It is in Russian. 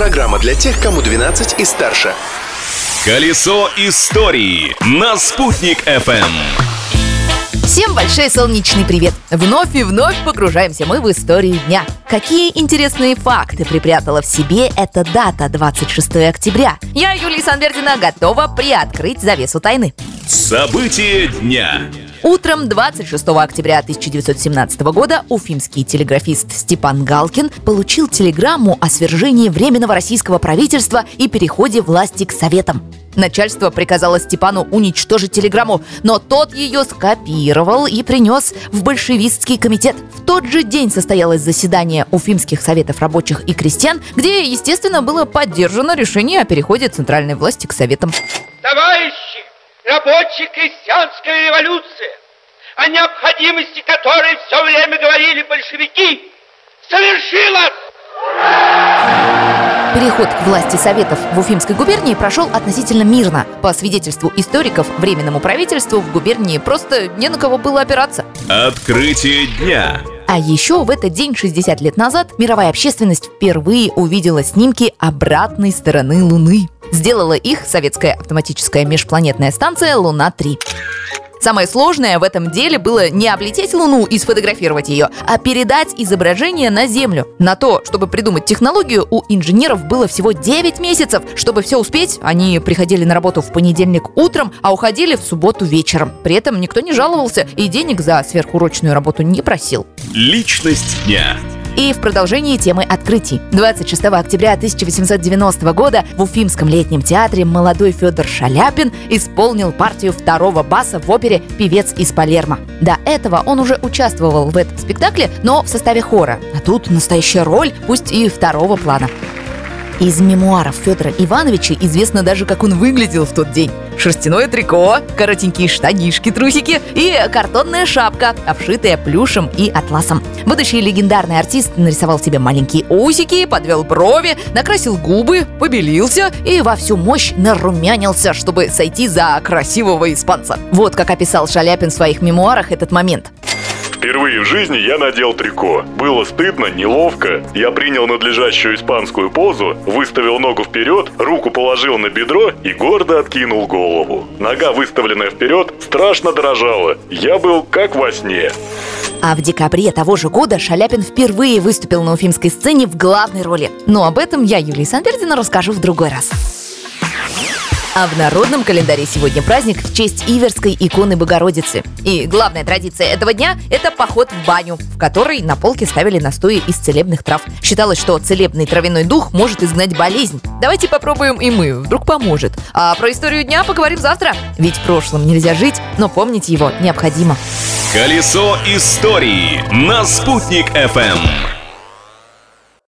Программа для тех, кому 12 и старше. Колесо истории на «Спутник FM. Всем большой солнечный привет! Вновь и вновь погружаемся мы в историю дня. Какие интересные факты припрятала в себе эта дата 26 октября? Я, Юлия Санбердина, готова приоткрыть завесу тайны. События дня. Утром 26 октября 1917 года уфимский телеграфист Степан Галкин получил телеграмму о свержении Временного российского правительства и переходе власти к Советам. Начальство приказало Степану уничтожить телеграмму, но тот ее скопировал и принес в большевистский комитет. В тот же день состоялось заседание Уфимских советов рабочих и крестьян, где, естественно, было поддержано решение о переходе центральной власти к советам. Товарищи, рабочая крестьянская революция, о необходимости которой все время говорили большевики, совершилась! Переход к власти Советов в Уфимской губернии прошел относительно мирно. По свидетельству историков, Временному правительству в губернии просто не на кого было опираться. Открытие дня. А еще в этот день, 60 лет назад, мировая общественность впервые увидела снимки обратной стороны Луны. Сделала их советская автоматическая межпланетная станция «Луна-3». Самое сложное в этом деле было не облететь Луну и сфотографировать ее, а передать изображение на Землю. На то, чтобы придумать технологию, у инженеров было всего 9 месяцев. Чтобы все успеть, они приходили на работу в понедельник утром, а уходили в субботу вечером. При этом никто не жаловался и денег за сверхурочную работу не просил. Личность дня. И в продолжении темы открытий. 26 октября 1890 года в Уфимском летнем театре молодой Федор Шаляпин исполнил партию второго баса в опере «Певец из Палермо». До этого он уже участвовал в этом спектакле, но в составе хора. А тут настоящая роль, пусть и второго плана. Из мемуаров Федора Ивановича известно даже, как он выглядел в тот день. Шерстяное трико, коротенькие штанишки, трусики и картонная шапка, обшитая плюшем и атласом. Будущий легендарный артист нарисовал себе маленькие усики, подвел брови, накрасил губы, побелился и во всю мощь нарумянился, чтобы сойти за красивого испанца. Вот как описал Шаляпин в своих мемуарах этот момент. Впервые в жизни я надел трико. Было стыдно, неловко. Я принял надлежащую испанскую позу, выставил ногу вперед, руку положил на бедро и гордо откинул голову. Нога, выставленная вперед, страшно дрожала. Я был как во сне. А в декабре того же года Шаляпин впервые выступил на уфимской сцене в главной роли. Но об этом я, Юлия Санбердина, расскажу в другой раз. А в народном календаре сегодня праздник в честь Иверской иконы Богородицы. И главная традиция этого дня – это поход в баню, в которой на полке ставили настои из целебных трав. Считалось, что целебный травяной дух может изгнать болезнь. Давайте попробуем и мы, вдруг поможет. А про историю дня поговорим завтра. Ведь в прошлом нельзя жить, но помнить его необходимо. Колесо истории на «Спутник FM.